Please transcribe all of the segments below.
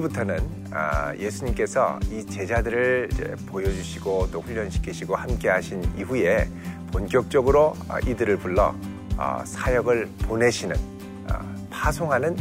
오늘부터는 아, 예수님께서 이 제자들을 보여주시고 또 훈련시키시고 함께 하신 이후에 본격적으로 아, 이들을 불러 아, 사역을 보내시는 파송하는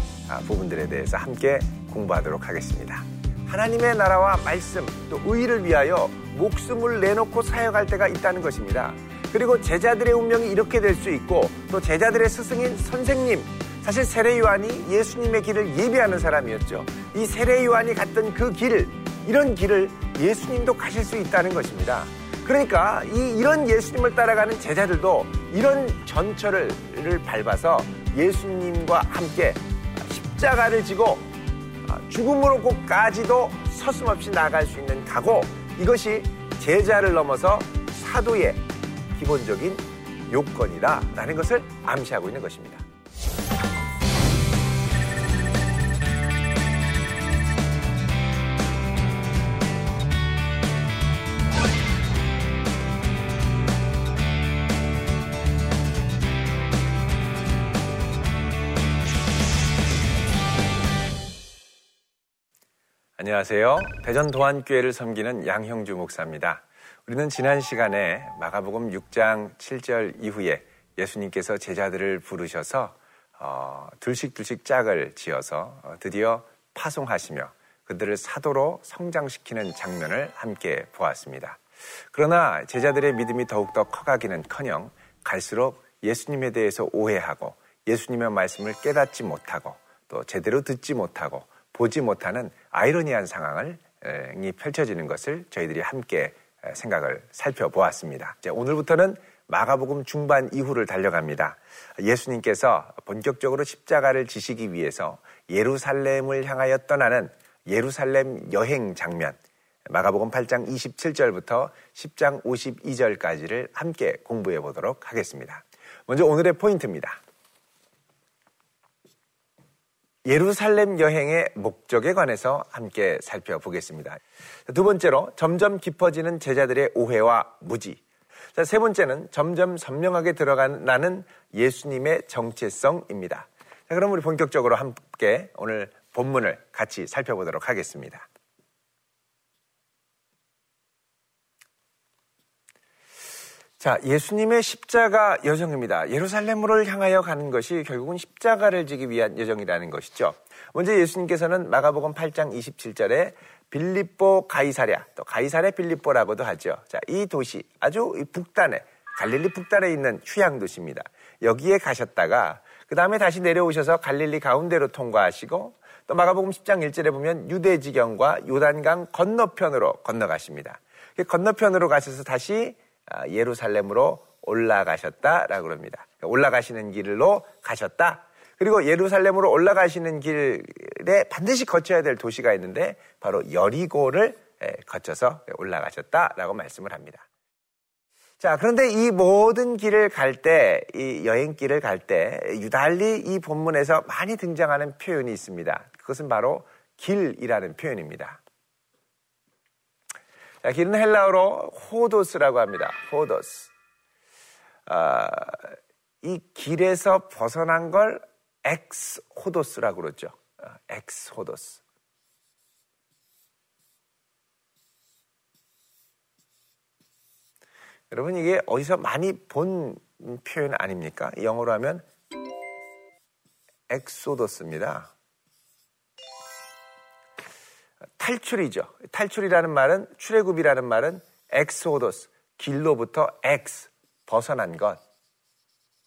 부분들에 대해서 함께 공부하도록 하겠습니다. 하나님의 나라와 말씀 또 의를 위하여 목숨을 내놓고 사역할 때가 있다는 것입니다. 그리고 제자들의 운명이 이렇게 될 수 있고 또 제자들의 스승인 선생님 사실 세례 요한이 예수님의 길을 예비하는 사람이었죠. 이 세례 요한이 갔던 그 길, 이런 길을 예수님도 가실 수 있다는 것입니다. 그러니까 이, 이런 예수님을 따라가는 제자들도 이런 전철을 밟아서 예수님과 함께 십자가를 지고 죽음으로 꼭까지도 서슴없이 나갈 수 있는 각오 이것이 제자를 넘어서 사도의 기본적인 요건이다라는 것을 암시하고 있는 것입니다. 안녕하세요. 대전 도안교회를 섬기는 양형주 목사입니다. 우리는 지난 시간에 마가복음 6장 7절 이후에 예수님께서 제자들을 부르셔서 어, 둘씩 둘씩 짝을 지어서 어, 드디어 파송하시며 그들을 사도로 성장시키는 장면을 함께 보았습니다. 그러나 제자들의 믿음이 더욱더 커가기는 커녕 갈수록 예수님에 대해서 오해하고 예수님의 말씀을 깨닫지 못하고 또 제대로 듣지 못하고 보지 못하는 아이러니한 상황을 이 펼쳐지는 것을 저희들이 함께 생각을 살펴보았습니다. 오늘부터는 마가복음 중반 이후를 달려갑니다. 예수님께서 본격적으로 십자가를 지시기 위해서 예루살렘을 향하여 떠나는 예루살렘 여행 장면, 마가복음 8장 27절부터 10장 52절까지를 함께 공부해 보도록 하겠습니다. 먼저 오늘의 포인트입니다. 예루살렘 여행의 목적에 관해서 함께 살펴보겠습니다. 두 번째로 점점 깊어지는 제자들의 오해와 무지. 자, 세 번째는 점점 선명하게 드러나는 예수님의 정체성입니다. 자, 그럼 우리 본격적으로 함께 오늘 본문을 같이 살펴보도록 하겠습니다. 자, 예수님의 십자가 여정입니다. 예루살렘으로 향하여 가는 것이 결국은 십자가를 지기 위한 여정이라는 것이죠. 먼저 예수님께서는 마가복음 8장 27절에 빌립보 가이사랴, 또 가이사랴 빌립보라고도 하죠. 자, 이 도시 아주 북단에 갈릴리 북단에 있는 휴양 도시입니다. 여기에 가셨다가 그 다음에 다시 내려오셔서 갈릴리 가운데로 통과하시고 또 마가복음 10장 1절에 보면 유대 지경과 요단강 건너편으로 건너가십니다. 그 건너편으로 가셔서 다시 아, 예루살렘으로 올라가셨다라고 합니다. 올라가시는 길로 가셨다. 그리고 예루살렘으로 올라가시는 길에 반드시 거쳐야 될 도시가 있는데 바로 여리고를 거쳐서 올라가셨다라고 말씀을 합니다. 자, 그런데 이 모든 길을 갈 때, 이 여행길을 갈 때, 유달리 이 본문에서 많이 등장하는 표현이 있습니다. 그것은 바로 길이라는 표현입니다. 자, 길은 헬라어로 호도스라고 합니다. 호도스. 아, 이 길에서 벗어난 걸 ἐξ ὁδός라고 그러죠. ἐξ ὁδός. 여러분 이게 어디서 많이 본 표현 아닙니까? 영어로 하면 exodus입니다. 탈출이죠. 탈출이라는 말은 출애굽이라는 말은 엑소더스 길로부터 ἐξ 벗어난 것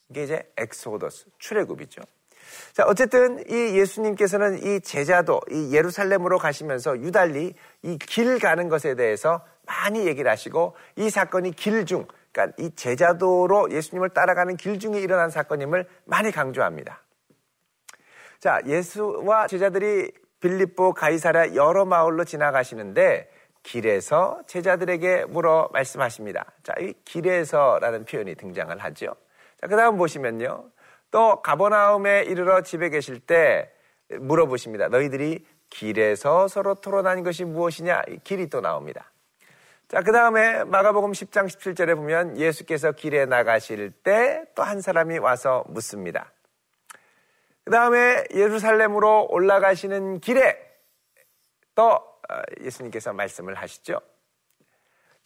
이게 이제 엑소더스 출애굽이죠. 자 어쨌든 이 예수님께서는 이 제자도 이 예루살렘으로 가시면서 유달리 이 길 가는 것에 대해서 많이 얘기를 하시고 이 사건이 길 중 그러니까 이 제자도로 예수님을 따라가는 길 중에 일어난 사건임을 많이 강조합니다. 자, 예수와 제자들이 빌립보 가이사라 여러 마을로 지나가시는데 길에서 제자들에게 물어 말씀하십니다. 자, 이 길에서라는 표현이 등장을 하죠. 자, 그 다음 보시면요. 또 가버나움에 이르러 집에 계실 때 물어보십니다. 너희들이 길에서 서로 토론한 것이 무엇이냐? 길이 또 나옵니다. 자, 그 다음에 마가복음 10장 17절에 보면 예수께서 길에 나가실 때 또 한 사람이 와서 묻습니다. 그 다음에 예루살렘으로 올라가시는 길에 또 어, 예수님께서 말씀을 하시죠.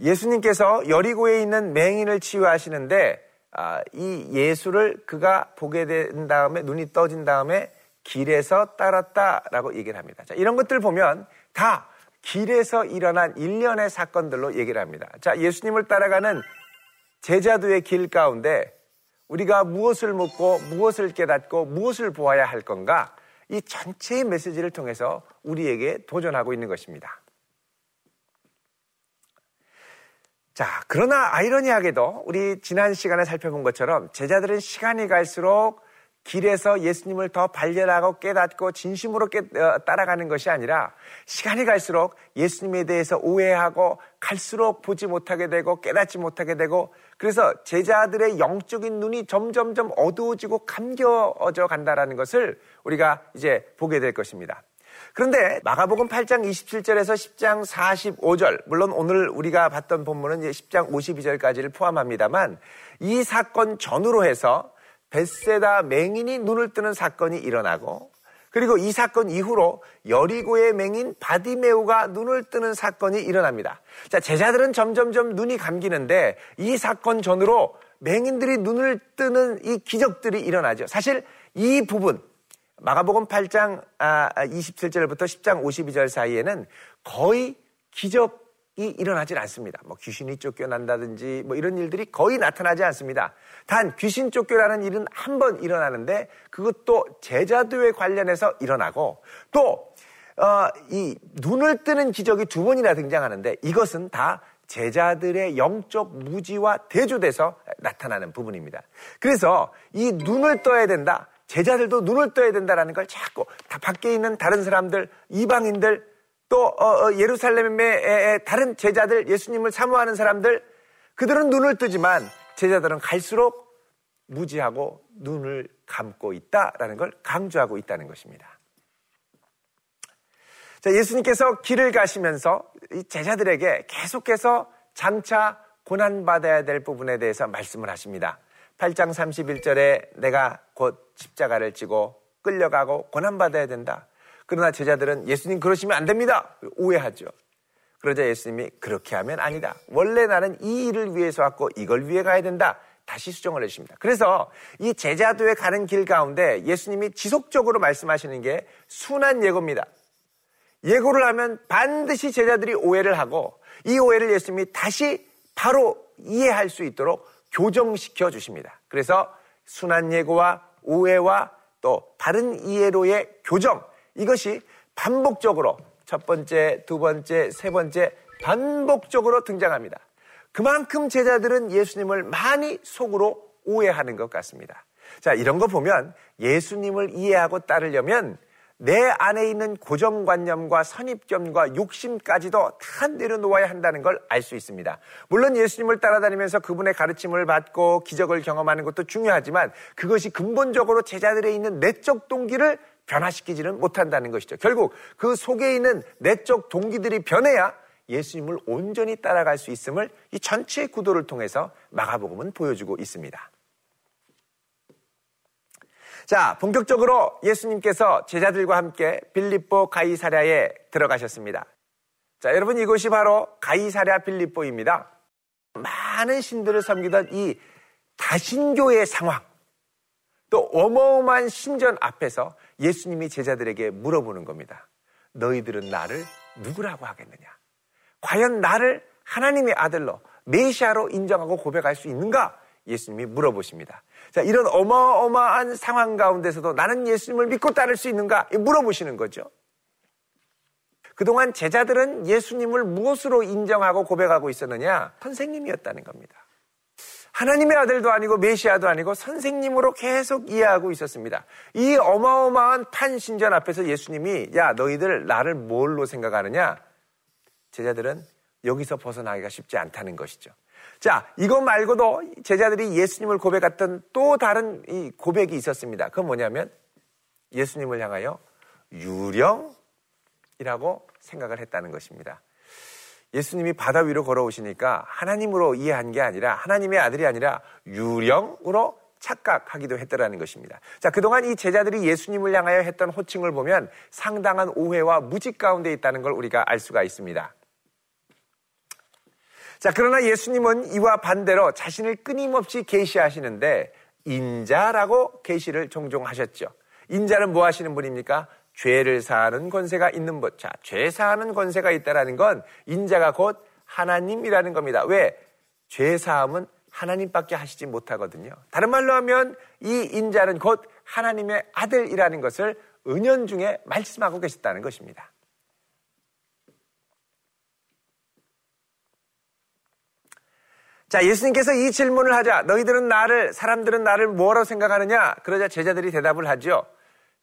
예수님께서 여리고에 있는 맹인을 치유하시는데 아, 이 예수를 그가 보게 된 다음에 눈이 떠진 다음에 길에서 따랐다라고 얘기를 합니다. 자, 이런 것들 보면 다 길에서 일어난 일련의 사건들로 얘기를 합니다. 자, 예수님을 따라가는 제자도의 길 가운데 우리가 무엇을 묻고 무엇을 깨닫고 무엇을 보아야 할 건가? 이 전체의 메시지를 통해서 우리에게 도전하고 있는 것입니다. 자, 그러나 아이러니하게도 우리 지난 시간에 살펴본 것처럼 제자들은 시간이 갈수록 길에서 예수님을 더 발견하고 깨닫고 진심으로 깨, 어, 따라가는 것이 아니라 시간이 갈수록 예수님에 대해서 오해하고 갈수록 보지 못하게 되고 깨닫지 못하게 되고 그래서 제자들의 영적인 눈이 점점점 어두워지고 감겨져 간다라는 것을 우리가 이제 보게 될 것입니다. 그런데 마가복음 8장 27절에서 10장 45절, 물론 오늘 우리가 봤던 본문은 10장 52절까지를 포함합니다만 이 사건 전후로 해서 벳세다 맹인이 눈을 뜨는 사건이 일어나고 그리고 이 사건 이후로 여리고의 맹인 바디메우가 눈을 뜨는 사건이 일어납니다. 자, 제자들은 점점점 눈이 감기는데 이 사건 전후로 맹인들이 눈을 뜨는 이 기적들이 일어나죠. 사실 이 부분 마가복음 8장 27절부터 10장 52절 사이에는 거의 기적 이 일어나질 않습니다. 뭐 귀신이 쫓겨난다든지 뭐 이런 일들이 거의 나타나지 않습니다. 단 귀신 쫓겨나는 일은 한 번 일어나는데 그것도 제자도에 관련해서 일어나고 또 어, 이 눈을 뜨는 기적이 두 번이나 등장하는데 이것은 다 제자들의 영적 무지와 대조돼서 나타나는 부분입니다. 그래서 이 눈을 떠야 된다. 제자들도 눈을 떠야 된다라는 걸 자꾸 다 밖에 있는 다른 사람들, 이방인들 또 어, 어, 예루살렘의 다른 제자들, 예수님을 사모하는 사람들, 그들은 눈을 뜨지만 제자들은 갈수록 무지하고 눈을 감고 있다라는 걸 강조하고 있다는 것입니다. 자, 예수님께서 길을 가시면서 제자들에게 계속해서 장차 고난받아야 될 부분에 대해서 말씀을 하십니다. 8장 31절에 내가 곧 십자가를 지고 끌려가고 고난받아야 된다. 그러나 제자들은 예수님 그러시면 안 됩니다. 오해하죠. 그러자 예수님이 그렇게 하면 아니다. 원래 나는 이 일을 위해서 왔고 이걸 위해 가야 된다. 다시 수정을 해주십니다. 그래서 이 제자도에 가는 길 가운데 예수님이 지속적으로 말씀하시는 게 순한 예고입니다. 예고를 하면 반드시 제자들이 오해를 하고 이 오해를 예수님이 다시 바로 이해할 수 있도록 교정시켜 주십니다. 그래서 순한 예고와 오해와 또 바른 이해로의 교정 이것이 반복적으로 첫 번째, 두 번째, 세 번째 반복적으로 등장합니다. 그만큼 제자들은 예수님을 많이 속으로 오해하는 것 같습니다. 자, 이런 거 보면 예수님을 이해하고 따르려면 내 안에 있는 고정관념과 선입견과 욕심까지도 다 내려놓아야 한다는 걸 알 수 있습니다. 물론 예수님을 따라다니면서 그분의 가르침을 받고 기적을 경험하는 것도 중요하지만 그것이 근본적으로 제자들에 있는 내적 동기를 변화시키지는 못한다는 것이죠. 결국 그 속에 있는 내적 동기들이 변해야 예수님을 온전히 따라갈 수 있음을 이 전체 구도를 통해서 마가복음은 보여주고 있습니다. 자, 본격적으로 예수님께서 제자들과 함께 빌립보 가이사랴에 들어가셨습니다. 자, 여러분 이곳이 바로 가이사랴 빌립보입니다. 많은 신들을 섬기던 이 다신교의 상황, 또 어마어마한 신전 앞에서 예수님이 제자들에게 물어보는 겁니다. 너희들은 나를 누구라고 하겠느냐? 과연 나를 하나님의 아들로 메시아로 인정하고 고백할 수 있는가? 예수님이 물어보십니다. 자, 이런 어마어마한 상황 가운데서도 나는 예수님을 믿고 따를 수 있는가? 물어보시는 거죠. 그동안 제자들은 예수님을 무엇으로 인정하고 고백하고 있었느냐? 선생님이었다는 겁니다. 하나님의 아들도 아니고 메시아도 아니고 선생님으로 계속 이해하고 있었습니다. 이 어마어마한 판신전 앞에서 예수님이 야 너희들 나를 뭘로 생각하느냐? 제자들은 여기서 벗어나기가 쉽지 않다는 것이죠. 자, 이것 말고도 제자들이 예수님을 고백했던 또 다른 이 고백이 있었습니다. 그건 뭐냐면 예수님을 향하여 유령이라고 생각을 했다는 것입니다. 예수님이 바다 위로 걸어오시니까 하나님으로 이해한 게 아니라 하나님의 아들이 아니라 유령으로 착각하기도 했더라는 것입니다. 자, 그동안 이 제자들이 예수님을 향하여 했던 호칭을 보면 상당한 오해와 무직 가운데 있다는 걸 우리가 알 수가 있습니다. 자, 그러나 예수님은 이와 반대로 자신을 끊임없이 계시하시는데 인자라고 계시를 종종 하셨죠. 인자는 뭐 하시는 분입니까? 죄를 사하는 권세가 있는 분. 자, 죄 사하는 권세가 있다라는 건 인자가 곧 하나님이라는 겁니다. 왜? 죄 사함은 하나님밖에 하시지 못하거든요. 다른 말로 하면 이 인자는 곧 하나님의 아들이라는 것을 은연 중에 말씀하고 계셨다는 것입니다. 자, 예수님께서 이 질문을 하자. 너희들은 나를, 사람들은 나를 뭐라고 생각하느냐? 그러자 제자들이 대답을 하죠.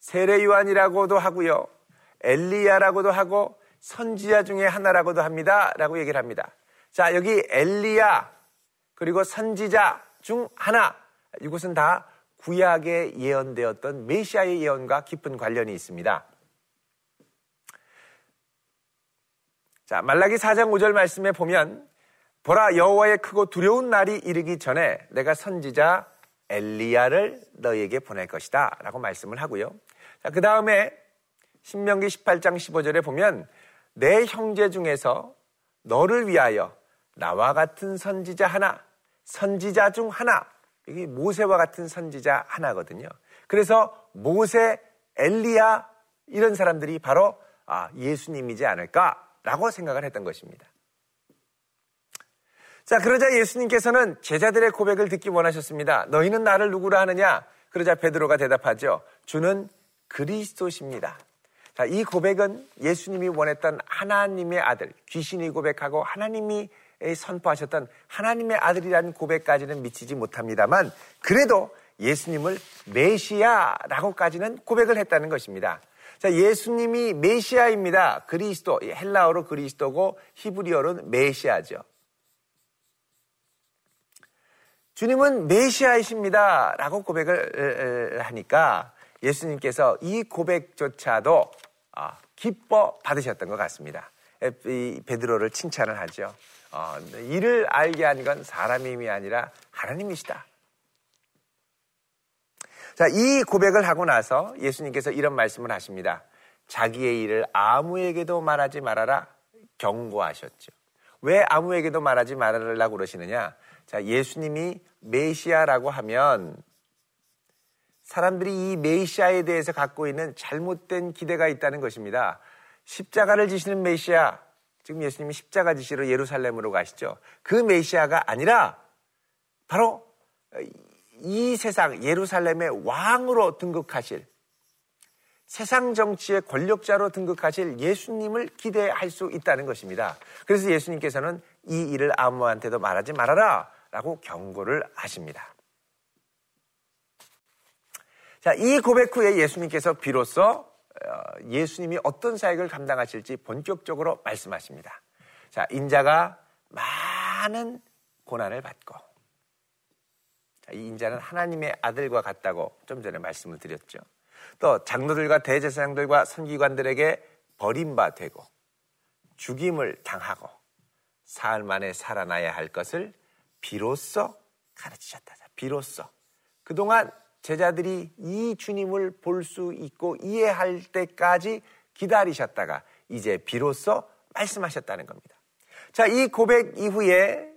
세례 요한이라고도 하고요. 엘리야라고도 하고 선지자 중에 하나라고도 합니다. 라고 얘기를 합니다. 자, 여기 엘리야 그리고 선지자 중 하나. 이것은 다 구약에 예언되었던 메시아의 예언과 깊은 관련이 있습니다. 자, 말라기 4장 5절 말씀에 보면 보라 여호와의 크고 두려운 날이 이르기 전에 내가 선지자 엘리야를 너에게 보낼 것이다 라고 말씀을 하고요. 자, 그 다음에 신명기 18장 15절에 보면 내 형제 중에서 너를 위하여 나와 같은 선지자 하나, 선지자 중 하나, 이게 모세와 같은 선지자 하나거든요. 그래서 모세, 엘리야 이런 사람들이 바로 아, 예수님이지 않을까라고 생각을 했던 것입니다. 자, 그러자 예수님께서는 제자들의 고백을 듣기 원하셨습니다. 너희는 나를 누구라 하느냐? 그러자 베드로가 대답하죠. 주는 그리스도십니다. 자, 이 고백은 예수님이 원했던 하나님의 아들, 귀신이 고백하고 하나님이 선포하셨던 하나님의 아들이라는 고백까지는 미치지 못합니다만 그래도 예수님을 메시아라고까지는 고백을 했다는 것입니다. 자, 예수님이 메시아입니다. 그리스도, 헬라어로 그리스도고 히브리어로는 메시아죠. 주님은 메시아이십니다. 라고 고백을 하니까 예수님께서 이 고백조차도 아, 기뻐 받으셨던 것 같습니다. 베드로를 칭찬을 하죠. 어, 이를 알게 한 건 사람임이 아니라 하나님이시다. 자, 이 고백을 하고 나서 예수님께서 이런 말씀을 하십니다. 자기의 일을 아무에게도 말하지 말아라 경고하셨죠. 왜 아무에게도 말하지 말아라고 그러시느냐? 자, 예수님이 메시아라고 하면 사람들이 이 메시아에 대해서 갖고 있는 잘못된 기대가 있다는 것입니다. 십자가를 지시는 메시아, 지금 예수님이 십자가 지시로 예루살렘으로 가시죠. 그 메시아가 아니라 바로 이 세상 예루살렘의 왕으로 등극하실 세상 정치의 권력자로 등극하실 예수님을 기대할 수 있다는 것입니다. 그래서 예수님께서는 이 일을 아무한테도 말하지 말아라 라고 경고를 하십니다. 자, 이 고백 후에 예수님께서 비로소 어, 예수님이 어떤 사역을 감당하실지 본격적으로 말씀하십니다. 자, 인자가 많은 고난을 받고, 이 인자는 하나님의 아들과 같다고 좀 전에 말씀을 드렸죠. 또 장로들과 대제사장들과 선기관들에게 버림받되고 죽임을 당하고 사흘 만에 살아나야 할 것을 비로소 가르치셨다. 비로소. 그동안 제자들이 이 주님을 볼 수 있고 이해할 때까지 기다리셨다가 이제 비로소 말씀하셨다는 겁니다. 자, 이 고백 이후에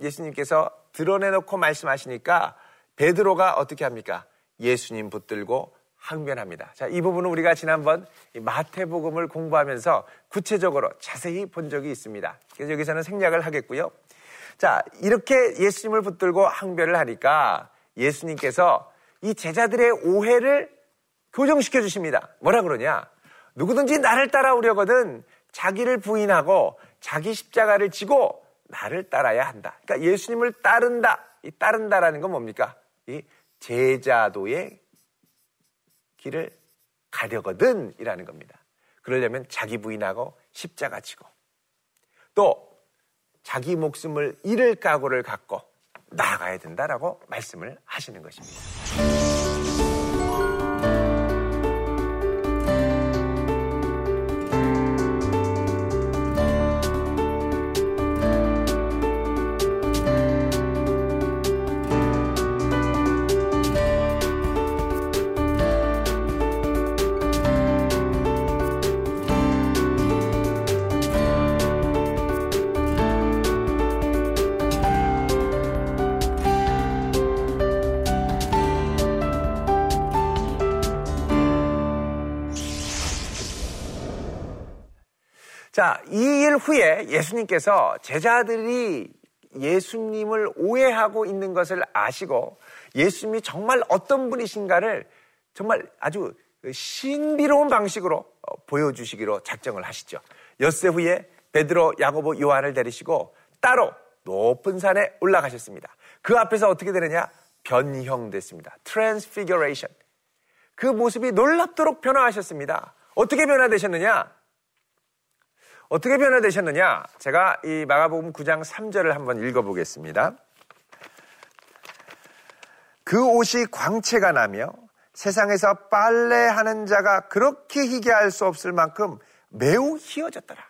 예수님께서 드러내놓고 말씀하시니까 베드로가 어떻게 합니까? 예수님 붙들고 항변합니다. 자, 이 부분은 우리가 지난번 마태복음을 공부하면서 구체적으로 자세히 본 적이 있습니다. 그래서 여기서는 생략을 하겠고요. 자, 이렇게 예수님을 붙들고 항별을 하니까 예수님께서 이 제자들의 오해를 교정시켜 주십니다. 뭐라 그러냐? 누구든지 나를 따라오려거든 자기를 부인하고 자기 십자가를 지고 나를 따라야 한다. 그러니까 예수님을 따른다. 이 따른다라는 건 뭡니까? 이 제자도의 길을 가려거든 이라는 겁니다. 그러려면 자기 부인하고 십자가 지고 또 자기 목숨을 잃을 각오를 갖고 나아가야 된다라고 말씀을 하시는 것입니다. 후에 예수님께서 제자들이 예수님을 오해하고 있는 것을 아시고 예수님이 정말 어떤 분이신가를 정말 아주 신비로운 방식으로 어, 보여주시기로 작정을 하시죠. 엿새 후에 베드로, 야고보, 요한을 데리시고 따로 높은 산에 올라가셨습니다. 그 앞에서 어떻게 되느냐? 변형됐습니다. transfiguration. 그 모습이 놀랍도록 변화하셨습니다. 어떻게 변화되셨느냐? 어떻게 변화되셨느냐? 제가 이 마가복음 9장 3절을 한번 읽어보겠습니다. 그 옷이 광채가 나며 세상에서 빨래하는 자가 그렇게 희게 할수 없을 만큼 매우 희어졌더라.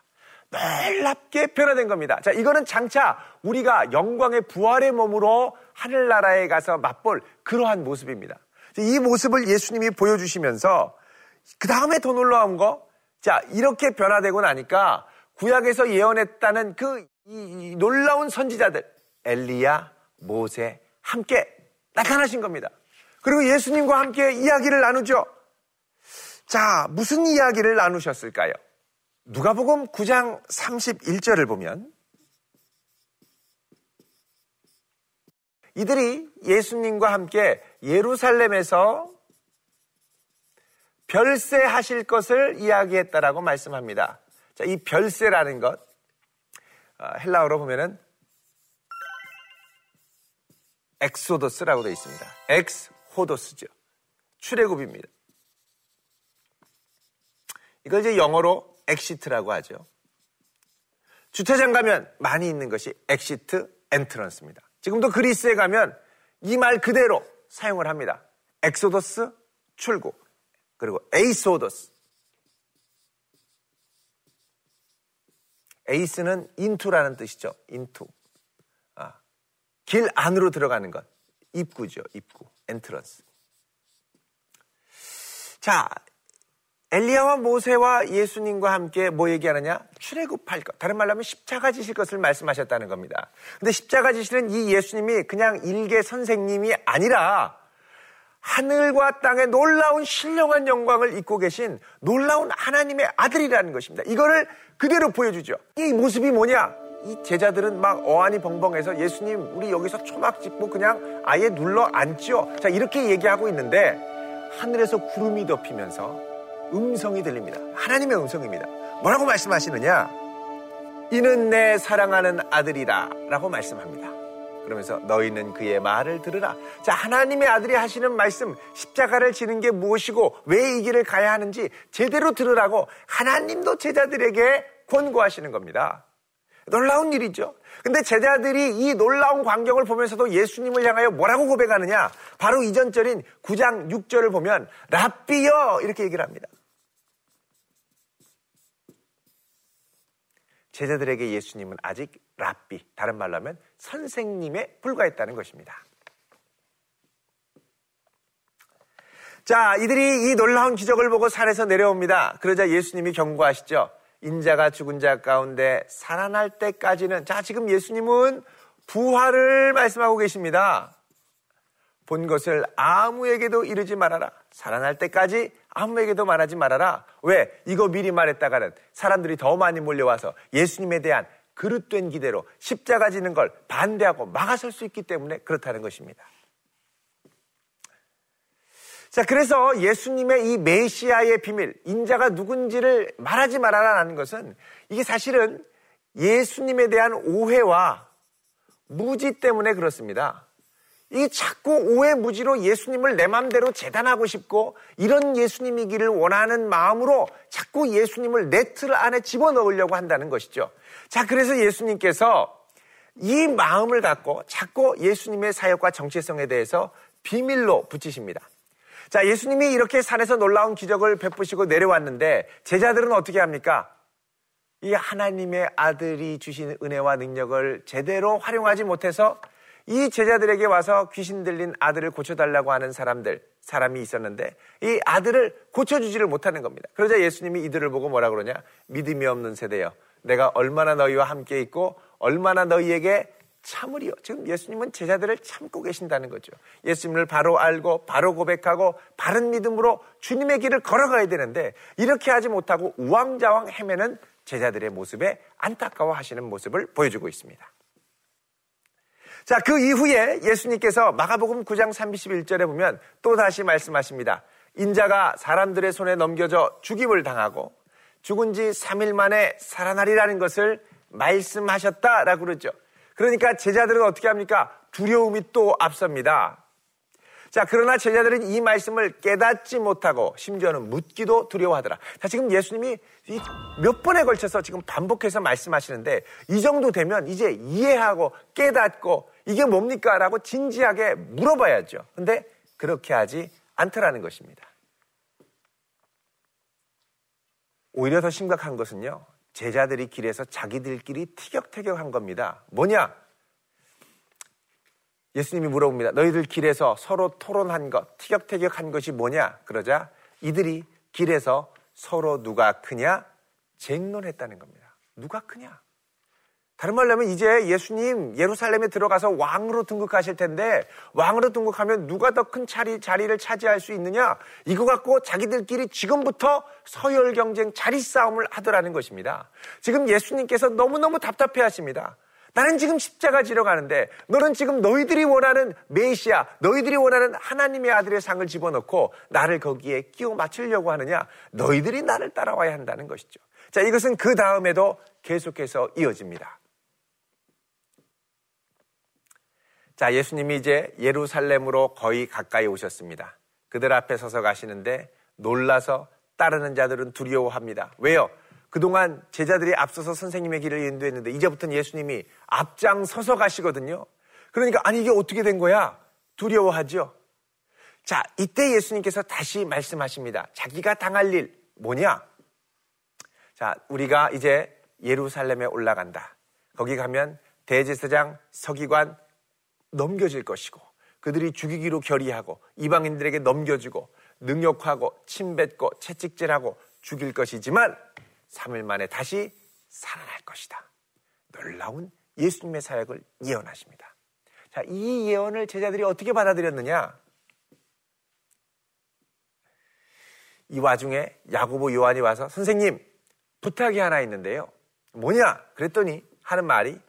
놀랍게 변화된 겁니다. 자, 이거는 장차 우리가 영광의 부활의 몸으로 하늘나라에 가서 맛볼 그러한 모습입니다. 이 모습을 예수님이 보여주시면서 그 다음에 더 놀라운 거, 자, 이렇게 변화되고 나니까 구약에서 예언했다는 그 이, 이 놀라운 선지자들, 엘리야, 모세, 함께 나타나신 겁니다. 그리고 예수님과 함께 이야기를 나누죠. 자, 무슨 이야기를 나누셨을까요? 누가복음 9장 31절을 보면 이들이 예수님과 함께 예루살렘에서 별세하실 것을 이야기했다라고 말씀합니다. 자, 이 별세라는 것 어, 헬라어로 보면은 ἔξοδος라고 되어 있습니다. ἐξ ὁδός죠. 출애굽입니다. 이걸 이제 영어로 exit라고 하죠. 주차장 가면 많이 있는 것이 exit entrance입니다. 지금도 그리스에 가면 이 말 그대로 사용을 합니다. ἔξοδος 출구 그리고 εἴσοδος εἰς는 into라는 뜻이죠. into. 아, 길 안으로 들어가는 것. 입구죠. 입구. entrance. 자, 엘리야와 모세와 예수님과 함께 뭐 얘기하느냐? 출애굽할 것. 다른 말로 하면 십자가 지실 것을 말씀하셨다는 겁니다. 근데 십자가 지시는 이 예수님이 그냥 일개 선생님이 아니라 하늘과 땅의 놀라운 신령한 영광을 입고 계신 놀라운 하나님의 아들이라는 것입니다. 이거를 그대로 보여주죠. 이 모습이 뭐냐? 이 제자들은 막 어안이 벙벙해서 예수님 우리 여기서 초막 짚고 그냥 아예 눌러 앉죠. 자 이렇게 얘기하고 있는데 하늘에서 구름이 덮이면서 음성이 들립니다. 하나님의 음성입니다. 뭐라고 말씀하시느냐? 이는 내 사랑하는 아들이라 라고 말씀합니다. 그러면서 너희는 그의 말을 들으라. 자, 하나님의 아들이 하시는 말씀, 십자가를 지는 게 무엇이고 왜 이 길을 가야 하는지 제대로 들으라고 하나님도 제자들에게 권고하시는 겁니다. 놀라운 일이죠. 근데 제자들이 이 놀라운 광경을 보면서도 예수님을 향하여 뭐라고 고백하느냐? 바로 이전절인 9장 6절을 보면 랍비여 이렇게 얘기를 합니다. 제자들에게 예수님은 아직 랍비, 다른 말로 하면 선생님에 불과했다는 것입니다. 자, 이들이 이 놀라운 기적을 보고 산에서 내려옵니다. 그러자 예수님이 경고하시죠. 인자가 죽은 자 가운데 살아날 때까지는 자, 지금 예수님은 부활을 말씀하고 계십니다. 본 것을 아무에게도 이르지 말아라. 살아날 때까지 아무에게도 말하지 말아라. 왜? 이거 미리 말했다가는 사람들이 더 많이 몰려와서 예수님에 대한 그릇된 기대로 십자가 지는 걸 반대하고 막아설 수 있기 때문에 그렇다는 것입니다. 자, 그래서 예수님의 이 메시아의 비밀, 인자가 누군지를 말하지 말아라라는 것은 이게 사실은 예수님에 대한 오해와 무지 때문에 그렇습니다. 이 자꾸 오해 무지로 예수님을 내 맘대로 재단하고 싶고 이런 예수님이기를 원하는 마음으로 자꾸 예수님을 내 틀 안에 집어넣으려고 한다는 것이죠. 자, 그래서 예수님께서 이 마음을 갖고 자꾸 예수님의 사역과 정체성에 대해서 비밀로 붙이십니다. 자, 예수님이 이렇게 산에서 놀라운 기적을 베푸시고 내려왔는데 제자들은 어떻게 합니까? 이 하나님의 아들이 주신 은혜와 능력을 제대로 활용하지 못해서 이 제자들에게 와서 귀신 들린 아들을 고쳐달라고 하는 사람들, 사람이 있었는데 이 아들을 고쳐주지를 못하는 겁니다. 그러자 예수님이 이들을 보고 뭐라 그러냐? 믿음이 없는 세대여. 내가 얼마나 너희와 함께 있고 얼마나 너희에게 참으리요. 지금 예수님은 제자들을 참고 계신다는 거죠. 예수님을 바로 알고 바로 고백하고 바른 믿음으로 주님의 길을 걸어가야 되는데 이렇게 하지 못하고 우왕좌왕 헤매는 제자들의 모습에 안타까워 하시는 모습을 보여주고 있습니다. 자, 그 이후에 예수님께서 마가복음 9장 31절에 보면 또 다시 말씀하십니다. 인자가 사람들의 손에 넘겨져 죽임을 당하고 죽은 지 3일 만에 살아나리라는 것을 말씀하셨다라고 그러죠. 그러니까 제자들은 어떻게 합니까? 두려움이 또 앞섭니다. 자, 그러나 제자들은 이 말씀을 깨닫지 못하고 심지어는 묻기도 두려워하더라. 자, 지금 예수님이 몇 번에 걸쳐서 지금 반복해서 말씀하시는데 이 정도 되면 이제 이해하고 깨닫고 이게 뭡니까? 라고 진지하게 물어봐야죠. 근데 그렇게 하지 않더라는 것입니다. 오히려 더 심각한 것은요. 제자들이 길에서 자기들끼리 티격태격한 겁니다. 뭐냐? 예수님이 물어봅니다. 너희들 길에서 서로 토론한 것, 티격태격한 것이 뭐냐? 그러자 이들이 길에서 서로 누가 크냐? 쟁론했다는 겁니다. 누가 크냐? 다른 말로 하면 이제 예수님 예루살렘에 들어가서 왕으로 등극하실 텐데 왕으로 등극하면 누가 더 큰 자리, 자리를 차지할 수 있느냐? 이거 갖고 자기들끼리 지금부터 서열 경쟁 자리 싸움을 하더라는 것입니다. 지금 예수님께서 너무너무 답답해 하십니다. 나는 지금 십자가 지러 가는데 너는 지금 너희들이 원하는 메시아, 너희들이 원하는 하나님의 아들의 상을 집어넣고 나를 거기에 끼워 맞추려고 하느냐? 너희들이 나를 따라와야 한다는 것이죠. 자, 이것은 그 다음에도 계속해서 이어집니다. 자, 예수님이 이제 예루살렘으로 거의 가까이 오셨습니다. 그들 앞에 서서 가시는데 놀라서 따르는 자들은 두려워합니다. 왜요? 그동안 제자들이 앞서서 선생님의 길을 인도했는데 이제부터는 예수님이 앞장서서 가시거든요. 그러니까 아니 이게 어떻게 된 거야? 두려워하죠. 자, 이때 예수님께서 다시 말씀하십니다. 자기가 당할 일 뭐냐? 자, 우리가 이제 예루살렘에 올라간다. 거기 가면 대제사장, 서기관 넘겨질 것이고 그들이 죽이기로 결의하고 이방인들에게 넘겨주고 능욕하고 침뱉고 채찍질하고 죽일 것이지만 3일 만에 다시 살아날 것이다. 놀라운 예수님의 사역을 예언하십니다. 자, 이 예언을 제자들이 어떻게 받아들였느냐? 이 와중에 야고보 요한이 와서 선생님 부탁이 하나 있는데요. 뭐냐? 그랬더니 하는 말이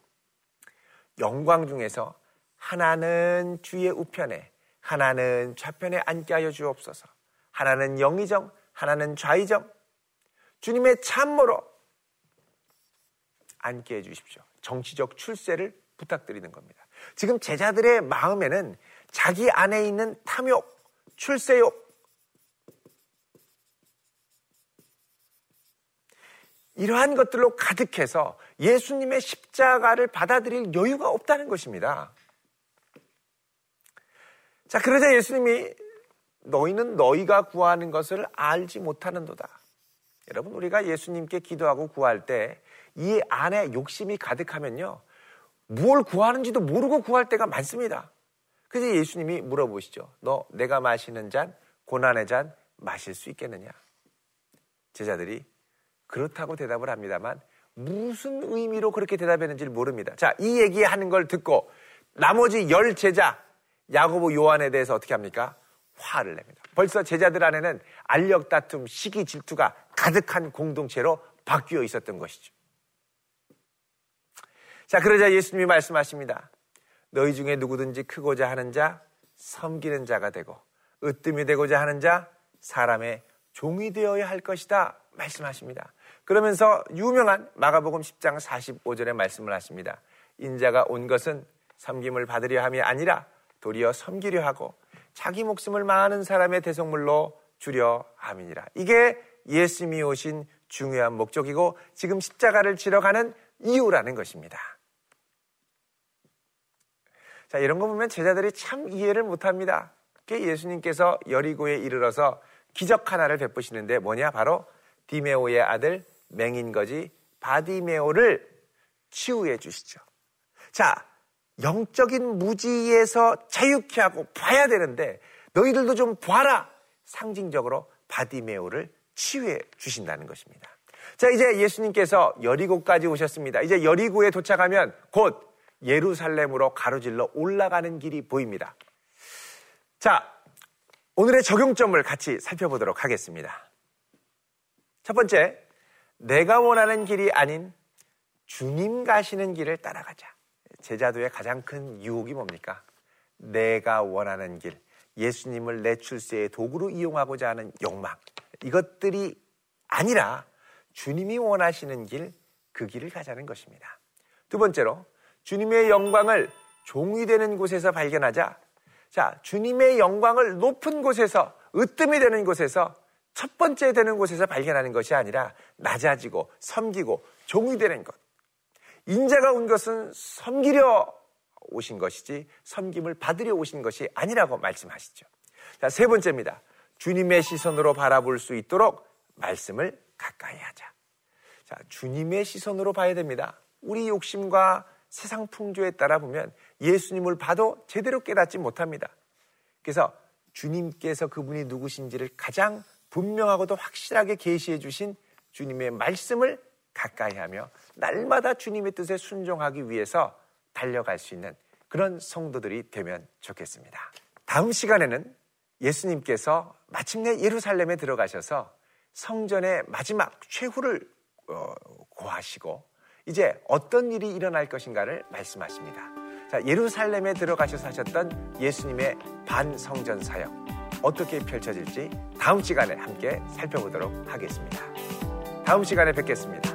영광 중에서 하나는 주의 우편에 하나는 좌편에 앉게 하여 주옵소서. 하나는 영의정, 하나는 좌의정, 주님의 참모로 앉게 해주십시오. 정치적 출세를 부탁드리는 겁니다. 지금 제자들의 마음에는 자기 안에 있는 탐욕, 출세욕, 이러한 것들로 가득해서 예수님의 십자가를 받아들일 여유가 없다는 것입니다. 자, 그러자 예수님이 너희는 너희가 구하는 것을 알지 못하는도다. 여러분, 우리가 예수님께 기도하고 구할 때 이 안에 욕심이 가득하면요. 무엇 구하는지도 모르고 구할 때가 많습니다. 그래서 예수님이 물어보시죠. 너 내가 마시는 잔, 고난의 잔 마실 수 있겠느냐? 제자들이 그렇다고 대답을 합니다만 무슨 의미로 그렇게 대답했는지를 모릅니다. 자, 이 얘기하는 걸 듣고 나머지 열 제자, 야고보 요한에 대해서 어떻게 합니까? 화를 냅니다. 벌써 제자들 안에는 알력 다툼, 시기 질투가 가득한 공동체로 바뀌어 있었던 것이죠. 자, 그러자 예수님이 말씀하십니다. 너희 중에 누구든지 크고자 하는 자, 섬기는 자가 되고, 으뜸이 되고자 하는 자, 사람의 종이 되어야 할 것이다. 말씀하십니다. 그러면서 유명한 마가복음 10장 45절의 말씀을 하십니다. 인자가 온 것은 섬김을 받으려 함이 아니라 도리어 섬기려 하고 자기 목숨을 많은 사람의 대성물로 주려 함이니라. 이게 예수님이 오신 중요한 목적이고 지금 십자가를 지러 가는 이유라는 것입니다. 자, 이런 거 보면 제자들이 참 이해를 못 합니다. 예수님께서 여리고에 이르러서 기적 하나를 베푸시는데 뭐냐? 바로 디메오의 아들 맹인거지 바디메오를 치유해 주시죠. 자, 영적인 무지에서 자유케 하고 봐야 되는데 너희들도 좀 봐라. 상징적으로 바디메오를 치유해 주신다는 것입니다. 자, 이제 예수님께서 여리고까지 오셨습니다. 이제 여리고에 도착하면 곧 예루살렘으로 가로질러 올라가는 길이 보입니다. 자, 오늘의 적용점을 같이 살펴보도록 하겠습니다. 첫 번째, 내가 원하는 길이 아닌 주님 가시는 길을 따라가자. 제자도의 가장 큰 유혹이 뭡니까? 내가 원하는 길, 예수님을 내 출세의 도구로 이용하고자 하는 욕망. 이것들이 아니라 주님이 원하시는 길, 그 길을 가자는 것입니다. 두 번째로, 주님의 영광을 종이 되는 곳에서 발견하자. 자, 주님의 영광을 높은 곳에서, 으뜸이 되는 곳에서, 첫 번째 되는 곳에서 발견하는 것이 아니라 낮아지고 섬기고 종이 되는 것. 인자가 온 것은 섬기려 오신 것이지 섬김을 받으려 오신 것이 아니라고 말씀하시죠. 자, 세 번째입니다. 주님의 시선으로 바라볼 수 있도록 말씀을 가까이 하자. 자, 주님의 시선으로 봐야 됩니다. 우리 욕심과 세상 풍조에 따라 보면 예수님을 봐도 제대로 깨닫지 못합니다. 그래서 주님께서 그분이 누구신지를 가장 분명하고도 확실하게 계시해 주신 주님의 말씀을 가까이 하며 날마다 주님의 뜻에 순종하기 위해서 달려갈 수 있는 그런 성도들이 되면 좋겠습니다. 다음 시간에는 예수님께서 마침내 예루살렘에 들어가셔서 성전의 마지막 최후를 어, 고하시고 이제 어떤 일이 일어날 것인가를 말씀하십니다. 자, 예루살렘에 들어가셔서 하셨던 예수님의 반성전 사역 어떻게 펼쳐질지 다음 시간에 함께 살펴보도록 하겠습니다. 다음 시간에 뵙겠습니다.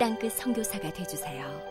땅끝 성교사가 되주세요